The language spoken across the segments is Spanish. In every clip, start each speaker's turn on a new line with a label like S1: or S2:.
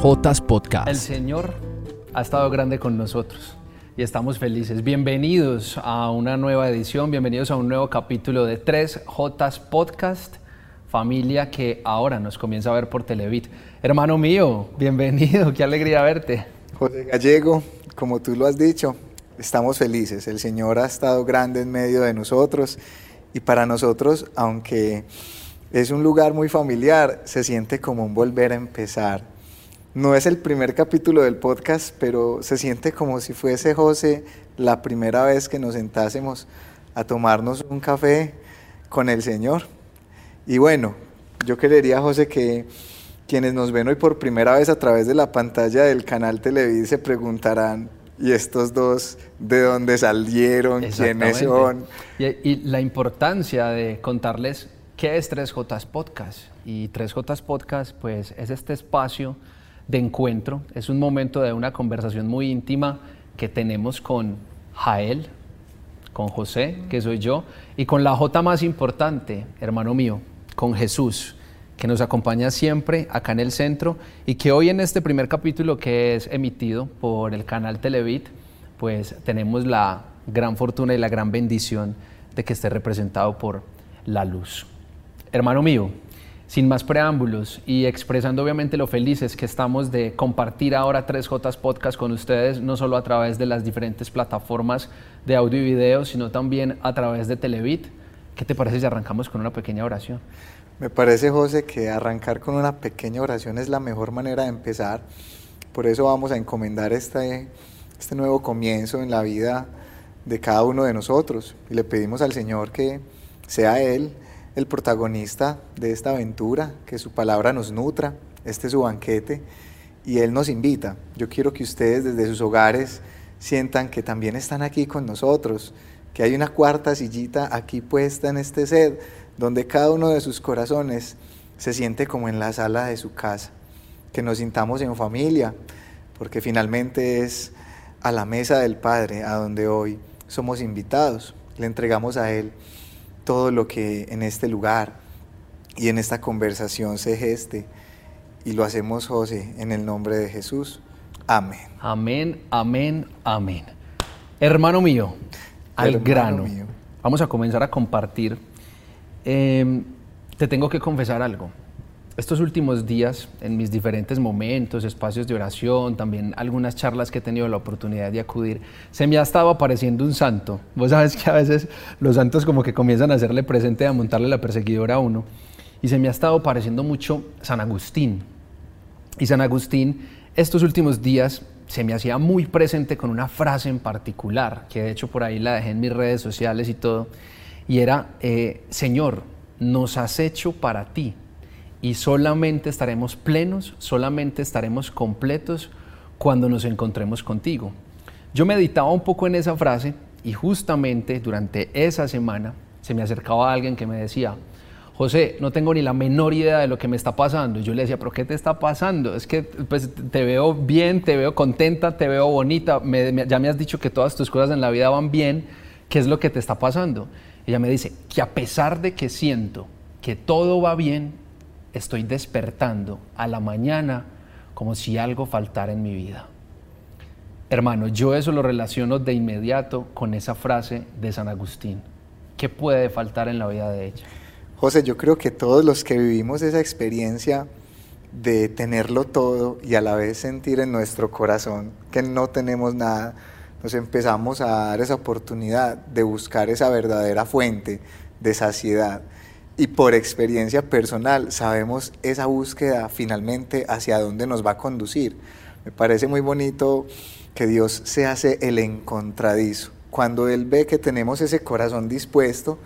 S1: 3J Podcast.
S2: El Señor ha estado grande con nosotros y estamos felices. Bienvenidos a una nueva edición, bienvenidos a un nuevo capítulo de 3J Podcast, familia que ahora nos comienza a ver por Televit. Hermano mío, bienvenido, qué alegría verte.
S3: José Gallego, como tú lo has dicho, estamos felices. El Señor ha estado grande en medio de nosotros y para nosotros, aunque es un lugar muy familiar, se siente como un volver a empezar. No es el primer capítulo del podcast, pero se siente como si fuese José la primera vez que nos sentásemos a tomarnos un café con el Señor. Y bueno, yo quería, José, que quienes nos ven hoy por primera vez a través de la pantalla del canal Televid se preguntarán, ¿y estos dos de dónde salieron? ¿Quiénes son?
S2: Y, y la importancia de contarles ¿Qué es 3J Podcast? Y 3J Podcast pues es este espacio de encuentro, es un momento de una conversación muy íntima que tenemos con Jael, con José, que soy yo, y con la J más importante, hermano mío, con Jesús, que nos acompaña siempre acá en el centro y que hoy en este primer capítulo que es emitido por el canal Televit, pues tenemos la gran fortuna y la gran bendición de que esté representado por la luz. Hermano mío, sin más preámbulos y expresando obviamente lo felices que estamos de compartir ahora 3J Podcast con ustedes, no solo a través de las diferentes plataformas de audio y video, sino también a través de Televit. ¿Qué te parece si arrancamos con una pequeña oración?
S3: Me parece, José, que arrancar con una pequeña oración es la mejor manera de empezar. Por eso vamos a encomendar este, este nuevo comienzo en la vida de cada uno de nosotros. Y le pedimos al Señor que sea Él el protagonista de esta aventura, que su palabra nos nutra, este es su banquete, y Él nos invita. Yo quiero que ustedes desde sus hogares sientan que también están aquí con nosotros, que hay una cuarta sillita aquí puesta en este set, donde cada uno de sus corazones se siente como en la sala de su casa, que nos sintamos en familia, porque finalmente es a la mesa del Padre a donde hoy somos invitados, le entregamos a Él todo lo que en este lugar y en esta conversación se geste. Y lo hacemos, José, en el nombre de Jesús. Amén.
S2: Amén, amén, amén. Hermano mío, al grano. Vamos a comenzar a compartir. Em, te tengo que confesar algo estos últimos días, en mis diferentes momentos, espacios de oración, también algunas charlas que he tenido la oportunidad de acudir, se me ha estado apareciendo un santo. Vos sabes que a veces los santos como que comienzan a hacerle presente, a montarle la perseguidora a uno. Y se me ha estado apareciendo mucho San Agustín. Y San Agustín, estos últimos días, se me hacía muy presente con una frase en particular, que de hecho por ahí la dejé en mis redes sociales y todo, y era, eh, Señor, nos has hecho para ti y solamente estaremos plenos, solamente estaremos completos cuando nos encontremos contigo. Yo meditaba un poco en esa frase y justamente durante esa semana se me acercaba alguien que me decía, José, no tengo ni la menor idea de lo que me está pasando. Y yo le decía, ¿pero qué te está pasando? Es que pues, te veo bien, te veo contenta, te veo bonita, ya me has dicho que todas tus cosas en la vida van bien, ¿qué es lo que te está pasando? Ella me dice, que a pesar de que siento que todo va bien, estoy despertando a la mañana como si algo faltara en mi vida. Hermano, yo eso lo relaciono de inmediato con esa frase de San Agustín. ¿Qué puede faltar en la vida de ella?
S3: José, yo creo que todos los que vivimos esa experiencia de tenerlo todo y a la vez sentir en nuestro corazón que no tenemos nada, nos empezamos a dar esa oportunidad de buscar esa verdadera fuente de saciedad y por experiencia personal sabemos esa búsqueda finalmente hacia dónde nos va a conducir. Me parece muy bonito que Dios se hace el encontradizo. Cuando Él ve que tenemos ese corazón dispuesto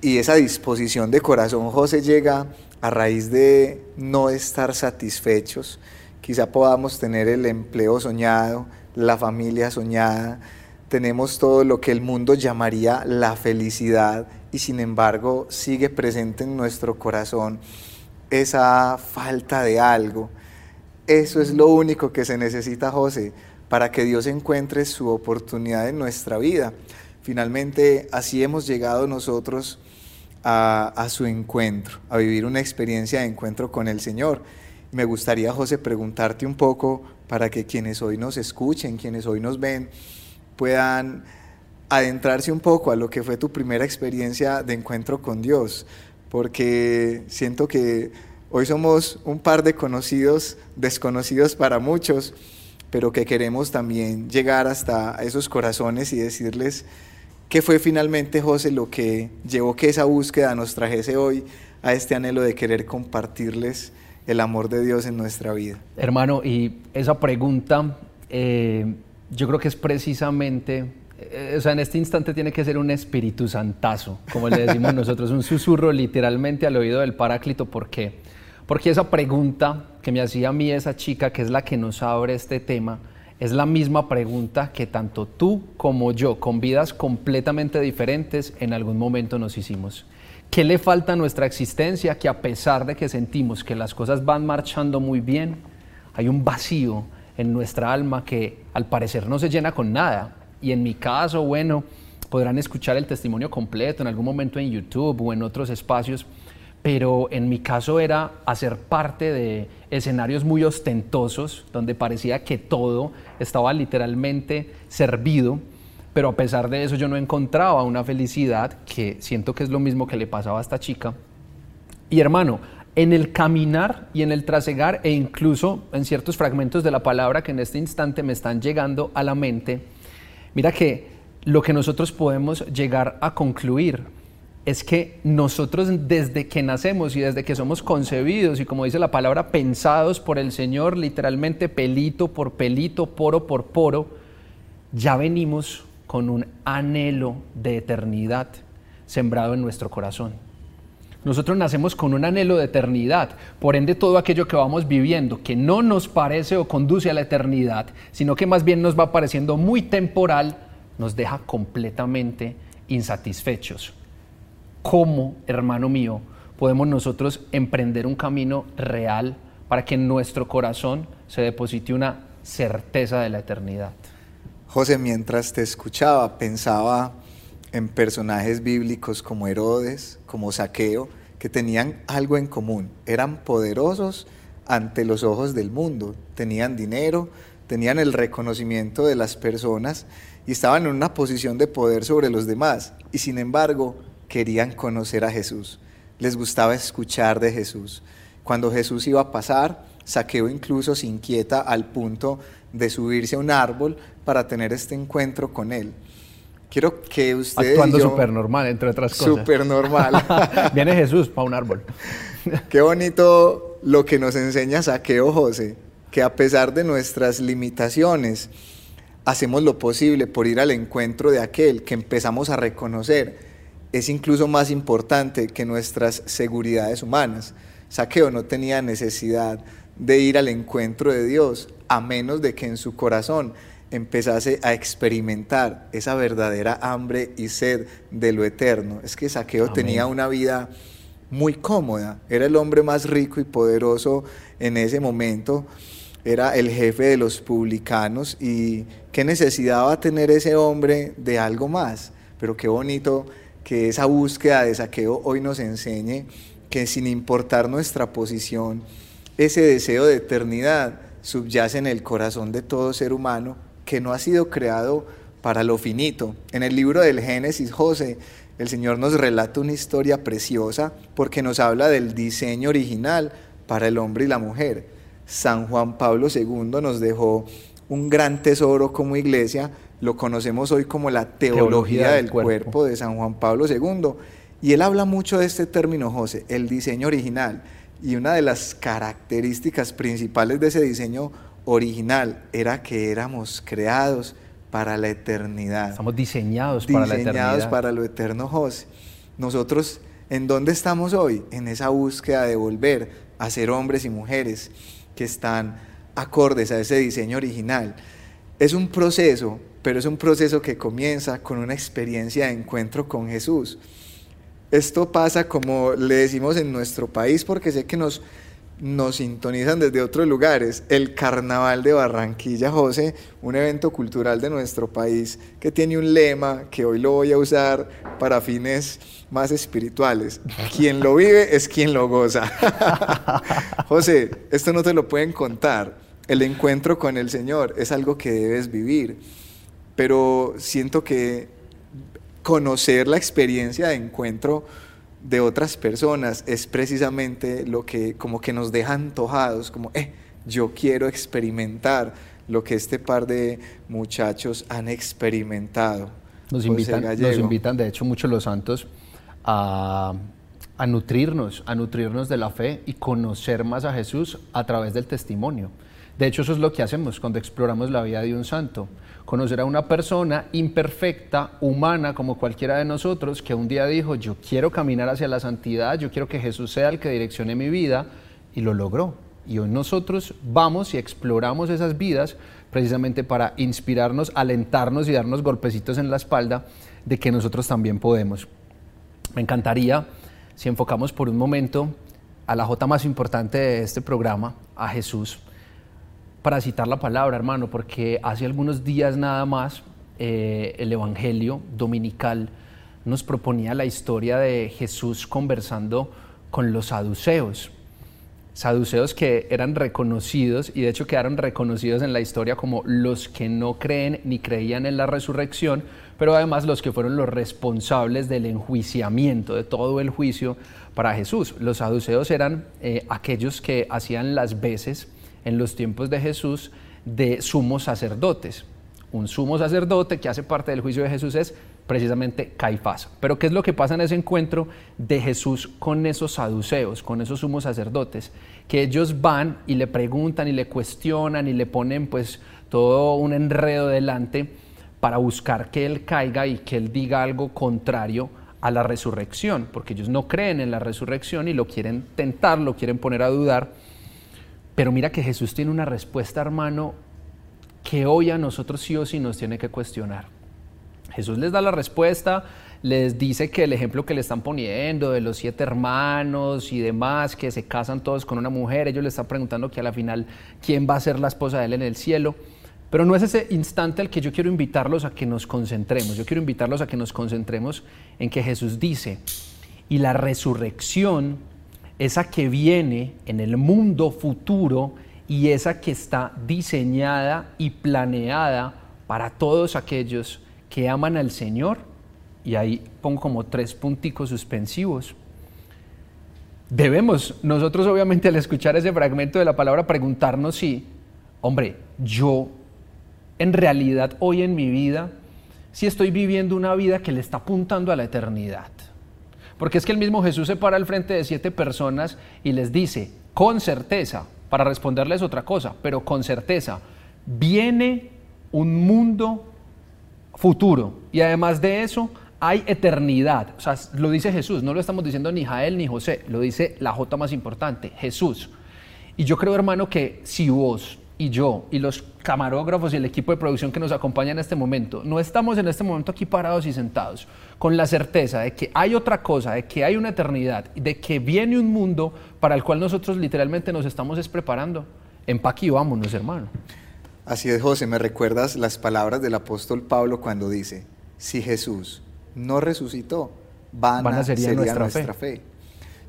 S3: y esa disposición de corazón, José llega a raíz de no estar satisfechos. Quizá podamos tener el empleo soñado, la familia soñada, tenemos todo lo que el mundo llamaría la felicidad y sin embargo sigue presente en nuestro corazón esa falta de algo. Eso es lo único que se necesita, José, para que Dios encuentre su oportunidad en nuestra vida. Finalmente, así hemos llegado nosotros a, a, su encuentro, a vivir una experiencia de encuentro con el Señor. me gustaría, José, preguntarte un poco para que quienes hoy nos escuchen, quienes hoy nos ven, puedan adentrarse un poco a lo que fue tu primera experiencia de encuentro con Dios, porque siento que hoy somos un par de conocidos, desconocidos para muchos, pero que queremos también llegar hasta esos corazones y decirles qué fue finalmente, José, lo que llevó que esa búsqueda nos trajese hoy a este anhelo de querer compartirles el amor de Dios en nuestra vida.
S2: Hermano, y esa pregunta eh, yo creo que es precisamente, o sea, en este instante tiene que ser un espíritu santazo, como le decimos nosotros, un susurro literalmente al oído del Paráclito. ¿Por qué? Porque esa pregunta que me hacía a mí esa chica, que es la que nos abre este tema, es la misma pregunta que tanto tú como yo, con vidas completamente diferentes, en algún momento nos hicimos. ¿Qué le falta a nuestra existencia que a pesar de que sentimos que las cosas van marchando muy bien, hay un vacío en nuestra alma que al parecer no se llena con nada? Y en mi caso, bueno, podrán escuchar el testimonio completo en algún momento en YouTube o en otros espacios, pero en mi caso era hacer parte de escenarios muy ostentosos, donde parecía que todo estaba literalmente servido pero a pesar de eso yo no encontraba una felicidad que siento que es lo mismo que le pasaba a esta chica. Y hermano, en el caminar y en el trasegar e incluso en ciertos fragmentos de la palabra que en este instante me están llegando a la mente, mira que lo que nosotros podemos llegar a concluir es que nosotros desde que nacemos y desde que somos concebidos y como dice la palabra, pensados por el Señor, literalmente pelito por pelito, poro por poro, ya venimos con un anhelo de eternidad sembrado en nuestro corazón. Nosotros nacemos con un anhelo de eternidad, por ende todo aquello que vamos viviendo que no nos parece o conduce a la eternidad, sino que más bien nos va pareciendo muy temporal, nos deja completamente insatisfechos. ¿Cómo, hermano mío, podemos nosotros emprender un camino real para que en nuestro corazón se deposite una certeza de la eternidad?
S3: José, mientras te escuchaba, pensaba en personajes bíblicos como Herodes, como Saqueo, que tenían algo en común. Eran poderosos ante los ojos del mundo, tenían dinero, tenían el reconocimiento de las personas y estaban en una posición de poder sobre los demás. Y sin embargo, querían conocer a Jesús. Les gustaba escuchar de Jesús. Cuando Jesús iba a pasar, Saqueo incluso se inquieta al punto de subirse a un árbol para tener este encuentro con Él. Quiero que ustedes...
S2: Actuando súper normal, entre otras cosas.
S3: Súper normal.
S2: Viene Jesús para un árbol.
S3: Qué bonito lo que nos enseña Saqueo José, que a pesar de nuestras limitaciones, hacemos lo posible por ir al encuentro de aquel que empezamos a reconocer es incluso más importante que nuestras seguridades humanas. Saqueo no tenía necesidad de ir al encuentro de Dios, a menos de que en su corazón empezase a experimentar esa verdadera hambre y sed de lo eterno. Es que Saqueo tenía una vida muy cómoda, era el hombre más rico y poderoso en ese momento, era el jefe de los publicanos y qué necesidad va a tener ese hombre de algo más. Pero qué bonito que esa búsqueda de Saqueo hoy nos enseñe que sin importar nuestra posición, ese deseo de eternidad subyace en el corazón de todo ser humano que no ha sido creado para lo finito. En el libro del Génesis, José, el Señor nos relata una historia preciosa porque nos habla del diseño original para el hombre y la mujer. San Juan Pablo II nos dejó un gran tesoro como iglesia, lo conocemos hoy como la teología, del, cuerpo. cuerpo de San Juan Pablo II. Y él habla mucho de este término, José, el diseño original. Y una de las características principales de ese diseño original era que éramos creados para la eternidad.
S2: Estamos diseñados, para la eternidad.
S3: Diseñados para lo eterno, José. Nosotros, ¿en dónde estamos hoy? En esa búsqueda de volver a ser hombres y mujeres que están acordes a ese diseño original. Es un proceso, pero es un proceso que comienza con una experiencia de encuentro con Jesús. Esto pasa como le decimos en nuestro país porque sé que nos nos sintonizan desde otros lugares. El Carnaval de Barranquilla, José, un evento cultural de nuestro país que tiene un lema que hoy lo voy a usar para fines más espirituales. Quien lo vive es quien lo goza. José, esto no te lo pueden contar. El encuentro con el Señor es algo que debes vivir, pero siento que conocer la experiencia de encuentro de otras personas es precisamente lo que como que nos deja antojados, como, eh, yo quiero experimentar lo que este par de muchachos han experimentado.
S2: Nos invitan, nos invitan de hecho, muchos los santos a, a nutrirnos, a nutrirnos de la fe y conocer más a Jesús a través del testimonio. De hecho, eso es lo que hacemos cuando exploramos la vida de un santo. Conocer a una persona imperfecta, humana, como cualquiera de nosotros, que un día dijo, yo quiero caminar hacia la santidad, yo quiero que Jesús sea el que direccione mi vida, y lo logró. Y hoy nosotros vamos y exploramos esas vidas precisamente para inspirarnos, alentarnos y darnos golpecitos en la espalda de que nosotros también podemos. Me encantaría, si enfocamos por un momento a la J más importante de este programa, a Jesús, para citar la palabra, hermano, porque hace algunos días nada más eh, el Evangelio dominical nos proponía la historia de Jesús conversando con los saduceos. Saduceos que eran reconocidos y de hecho quedaron reconocidos en la historia como los que no creen ni creían en la resurrección, pero además los que fueron los responsables del enjuiciamiento, de todo el juicio para Jesús. Los saduceos eran eh, aquellos que hacían las veces en los tiempos de Jesús de sumos sacerdotes. Un sumo sacerdote que hace parte del juicio de Jesús es precisamente Caifás. Pero ¿qué es lo que pasa en ese encuentro de Jesús con esos saduceos, con esos sumos sacerdotes? Que ellos van y le preguntan y le cuestionan y le ponen pues todo un enredo delante para buscar que Él caiga y que Él diga algo contrario a la resurrección, porque ellos no creen en la resurrección y lo quieren tentar, lo quieren poner a dudar pero mira que Jesús tiene una respuesta, hermano, que hoy a nosotros sí o sí nos tiene que cuestionar. Jesús les da la respuesta, les dice que el ejemplo que le están poniendo de los siete hermanos y demás, que se casan todos con una mujer, ellos le están preguntando que a la final quién va a ser la esposa de él en el cielo. Pero no es ese instante al que yo quiero invitarlos a que nos concentremos. Yo quiero invitarlos a que nos concentremos en que Jesús dice, y la resurrección esa que viene en el mundo futuro y esa que está diseñada y planeada para todos aquellos que aman al Señor. Y ahí pongo como tres punticos suspensivos. Debemos nosotros obviamente al escuchar ese fragmento de la palabra preguntarnos si, hombre, yo en realidad hoy en mi vida, si estoy viviendo una vida que le está apuntando a la eternidad. Porque es que el mismo Jesús se para al frente de siete personas y les dice, con certeza, para responderles otra cosa, pero con certeza, viene un mundo futuro y además de eso hay eternidad. O sea, lo dice Jesús, no lo estamos diciendo ni Jael ni José, lo dice la J más importante, Jesús. Y yo creo, hermano, que si vos y yo y los camarógrafos y el equipo de producción que nos acompaña en este momento, no estamos en este momento aquí parados y sentados con la certeza de que hay otra cosa, de que hay una eternidad, de que viene un mundo para el cual nosotros literalmente nos estamos preparando. Empaque y vámonos, hermano.
S3: Así es, José, me recuerdas las palabras del apóstol Pablo cuando dice, si Jesús no resucitó, van, a sería, nuestra, fe.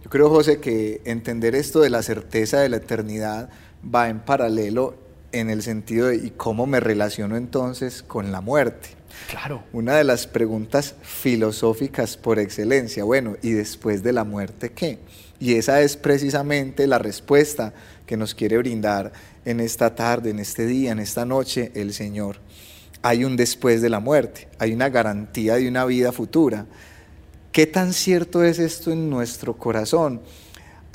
S3: Yo creo, José, que entender esto de la certeza de la eternidad va en paralelo en el sentido de ¿y cómo me relaciono entonces con la muerte?
S2: Claro.
S3: Una de las preguntas filosóficas por excelencia, bueno, ¿y después de la muerte qué? Y esa es precisamente la respuesta que nos quiere brindar en esta tarde, en este día, en esta noche el Señor. Hay un después de la muerte, hay una garantía de una vida futura. ¿Qué tan cierto es esto en nuestro corazón?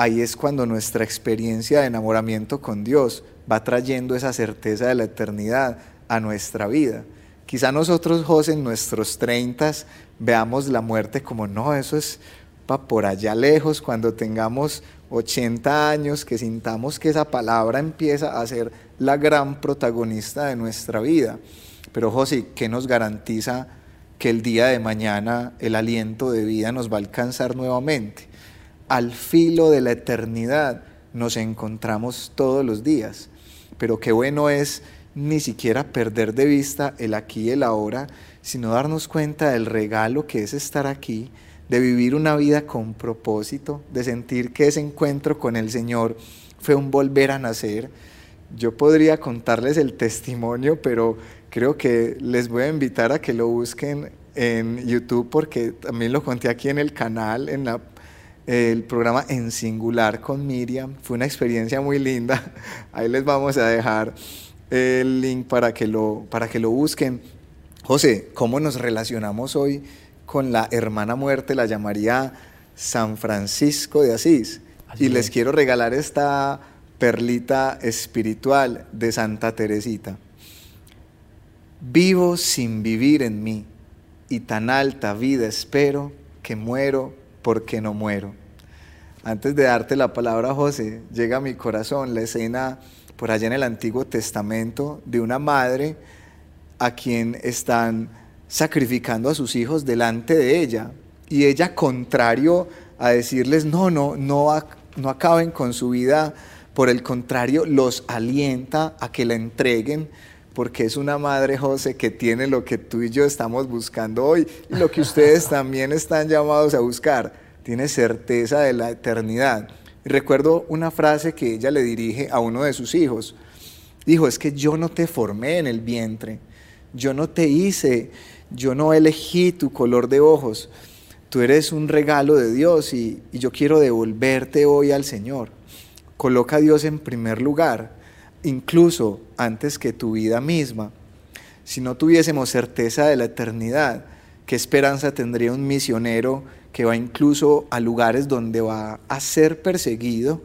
S3: Ahí es cuando nuestra experiencia de enamoramiento con Dios va trayendo esa certeza de la eternidad a nuestra vida. Quizá nosotros, José, en nuestros treintas veamos la muerte como, no, eso es para por allá lejos, cuando tengamos 80 años, que sintamos que esa palabra empieza a ser la gran protagonista de nuestra vida. Pero José, ¿qué nos garantiza que el día de mañana el aliento de vida nos va a alcanzar nuevamente? Al filo de la eternidad, nos encontramos todos los días. Pero qué bueno es ni siquiera perder de vista el aquí y el ahora, sino darnos cuenta del regalo que es estar aquí, de vivir una vida con propósito, de sentir que ese encuentro con el Señor fue un volver a nacer. Yo podría contarles el testimonio, pero creo que les voy a invitar a que lo busquen en YouTube porque también lo conté aquí en el canal, en la, el programa En Singular con Miriam. Fue una experiencia muy linda. Ahí les vamos a dejar el link para que lo, para que lo busquen. José, ¿cómo nos relacionamos hoy con la hermana muerte? La llamaría San Francisco de Asís. y les quiero regalar esta perlita espiritual de Santa Teresita. Vivo sin vivir en mí, y tan alta vida espero que muero porque no muero. Antes de darte la palabra, José, llega a mi corazón la escena por allá en el Antiguo Testamento de una madre a quien están sacrificando a sus hijos delante de ella. Y ella, contrario a decirles, no, no, no, no acaben con su vida, por el contrario, los alienta a que la entreguen, porque es una madre, José, que tiene lo que tú y yo estamos buscando hoy y lo que ustedes también están llamados a buscar. Tiene certeza de la eternidad. Recuerdo una frase que ella le dirige a uno de sus hijos. Dijo, es que yo no te formé en el vientre, yo no te hice, yo no elegí tu color de ojos, tú eres un regalo de Dios y, y yo quiero devolverte hoy al Señor. Coloca a Dios en primer lugar, incluso antes que tu vida misma. Si no tuviésemos certeza de la eternidad, ¿qué esperanza tendría un misionero que va incluso a lugares donde va a ser perseguido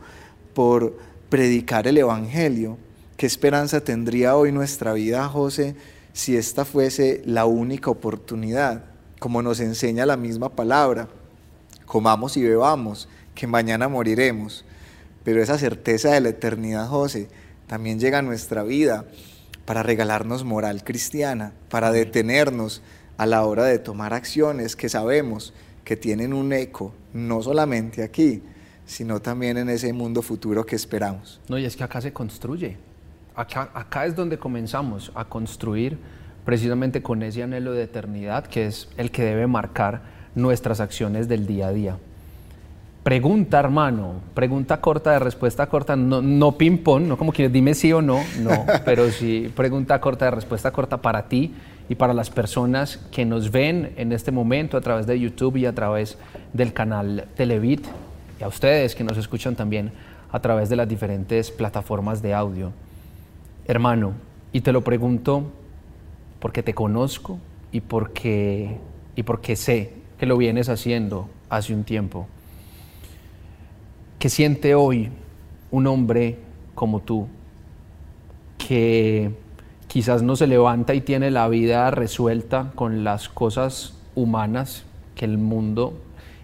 S3: por predicar el Evangelio. ¿Qué esperanza tendría hoy nuestra vida, José, si esta fuese la única oportunidad? Como nos enseña la misma palabra, comamos y bebamos, que mañana moriremos. Pero esa certeza de la eternidad, José, también llega a nuestra vida para regalarnos moral cristiana, para detenernos a la hora de tomar acciones que sabemos que tienen un eco, no solamente aquí, sino también en ese mundo futuro que esperamos.
S2: No, y es que acá se construye. Acá, acá es donde comenzamos a construir precisamente con ese anhelo de eternidad que es el que debe marcar nuestras acciones del día a día. Pregunta, hermano, pregunta corta de respuesta corta, no, no ping-pong, no como quieres, dime sí o no, no, pero sí pregunta corta de respuesta corta para ti y para las personas que nos ven en este momento a través de YouTube y a través del canal Televit y a ustedes que nos escuchan también a través de las diferentes plataformas de audio. Hermano, y te lo pregunto porque te conozco y porque, y porque sé que lo vienes haciendo hace un tiempo. ¿Qué siente hoy un hombre como tú que quizás no se levanta y tiene la vida resuelta con las cosas humanas que el mundo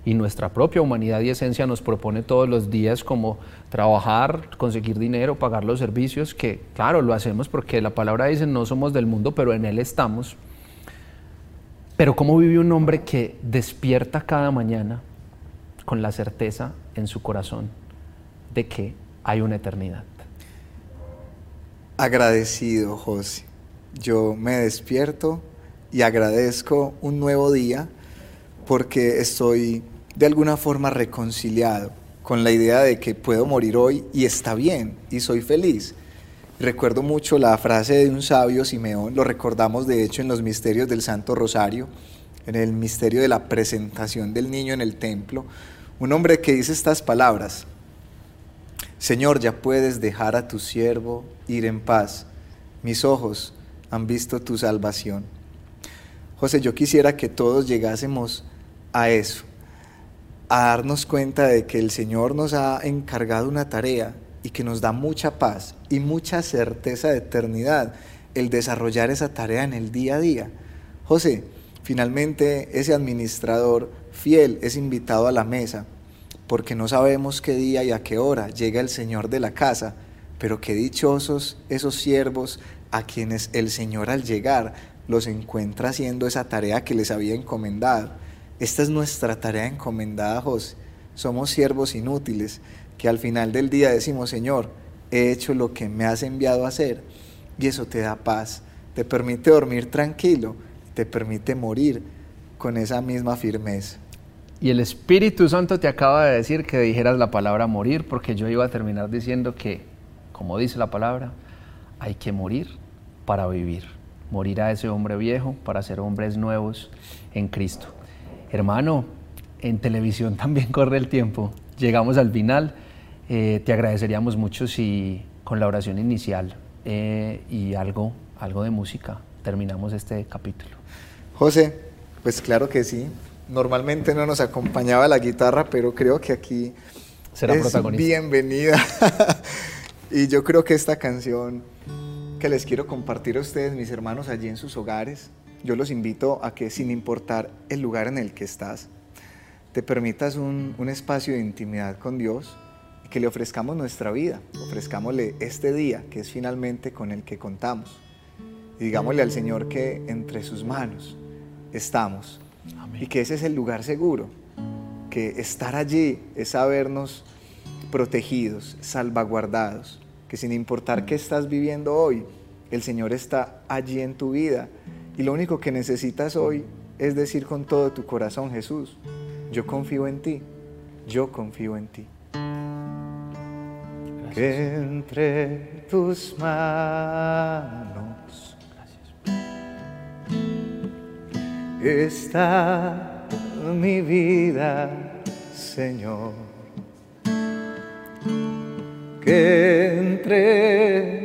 S2: y nuestra propia humanidad y esencia nos propone todos los días como trabajar, conseguir dinero, pagar los servicios, que claro, lo hacemos porque la palabra dice no somos del mundo, pero en él estamos. Pero ¿cómo vive un hombre que despierta cada mañana con la certeza en su corazón de que hay una eternidad?
S3: agradecido, José. Yo me despierto y agradezco un nuevo día porque estoy de alguna forma reconciliado con la idea de que puedo morir hoy y está bien y soy feliz. Recuerdo mucho la frase de un sabio Simeón, lo recordamos de hecho en los misterios del Santo Rosario, en el misterio de la presentación del niño en el templo, un hombre que dice estas palabras, Señor, ya puedes dejar a tu siervo ir en paz. Mis ojos han visto tu salvación. José, yo quisiera que todos llegásemos a eso, a darnos cuenta de que el Señor nos ha encargado una tarea y que nos da mucha paz y mucha certeza de eternidad el desarrollar esa tarea en el día a día. José, finalmente ese administrador fiel es invitado a la mesa porque no sabemos qué día y a qué hora llega el Señor de la casa, pero qué dichosos esos siervos a quienes el Señor al llegar los encuentra haciendo esa tarea que les había encomendado. Esta es nuestra tarea encomendada, José. Somos siervos inútiles que al final del día decimos, Señor, he hecho lo que me has enviado a hacer. Y eso te da paz, te permite dormir tranquilo, te permite morir con esa misma firmeza.
S2: Y el Espíritu Santo te acaba de decir que dijeras la palabra morir, porque yo iba a terminar diciendo que, como dice la palabra, hay que morir para vivir. Morir a ese hombre viejo para ser hombres nuevos en Cristo. Hermano, en televisión también corre el tiempo. Llegamos al final. Eh, te agradeceríamos mucho si con la oración inicial eh, y algo, algo de música terminamos este capítulo.
S3: José, pues claro que sí. Normalmente no nos acompañaba la guitarra, pero creo que aquí
S2: será protagonista.
S3: Bienvenida. y yo creo que esta canción que les quiero compartir a ustedes, mis hermanos, allí en sus hogares, yo los invito a que sin importar el lugar en el que estás, te permitas un, un espacio de intimidad con Dios y que le ofrezcamos nuestra vida, ofrezcámosle este día que es finalmente con el que contamos. Y digámosle al Señor que entre sus manos estamos y que ese es el lugar seguro, que estar allí es sabernos protegidos, salvaguardados, que sin importar qué estás viviendo hoy, el Señor está allí en tu vida y lo único que necesitas hoy es decir con todo tu corazón, Jesús, yo confío en ti, yo confío en ti. Que entre tus manos está mi vida, Señor. Que entre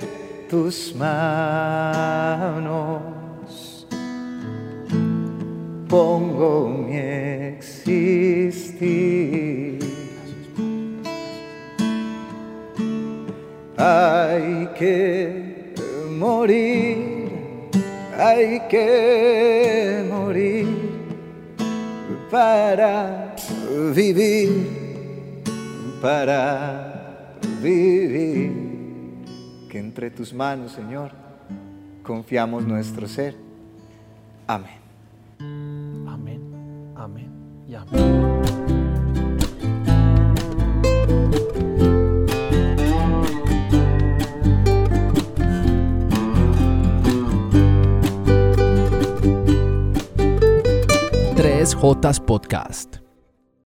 S3: tus manos pongo mi existir. Hay que morir hay que morir para vivir, para vivir. Que entre tus manos, Señor, confiamos nuestro ser. Amén.
S2: Amén, amén y amén. Jotas Podcast.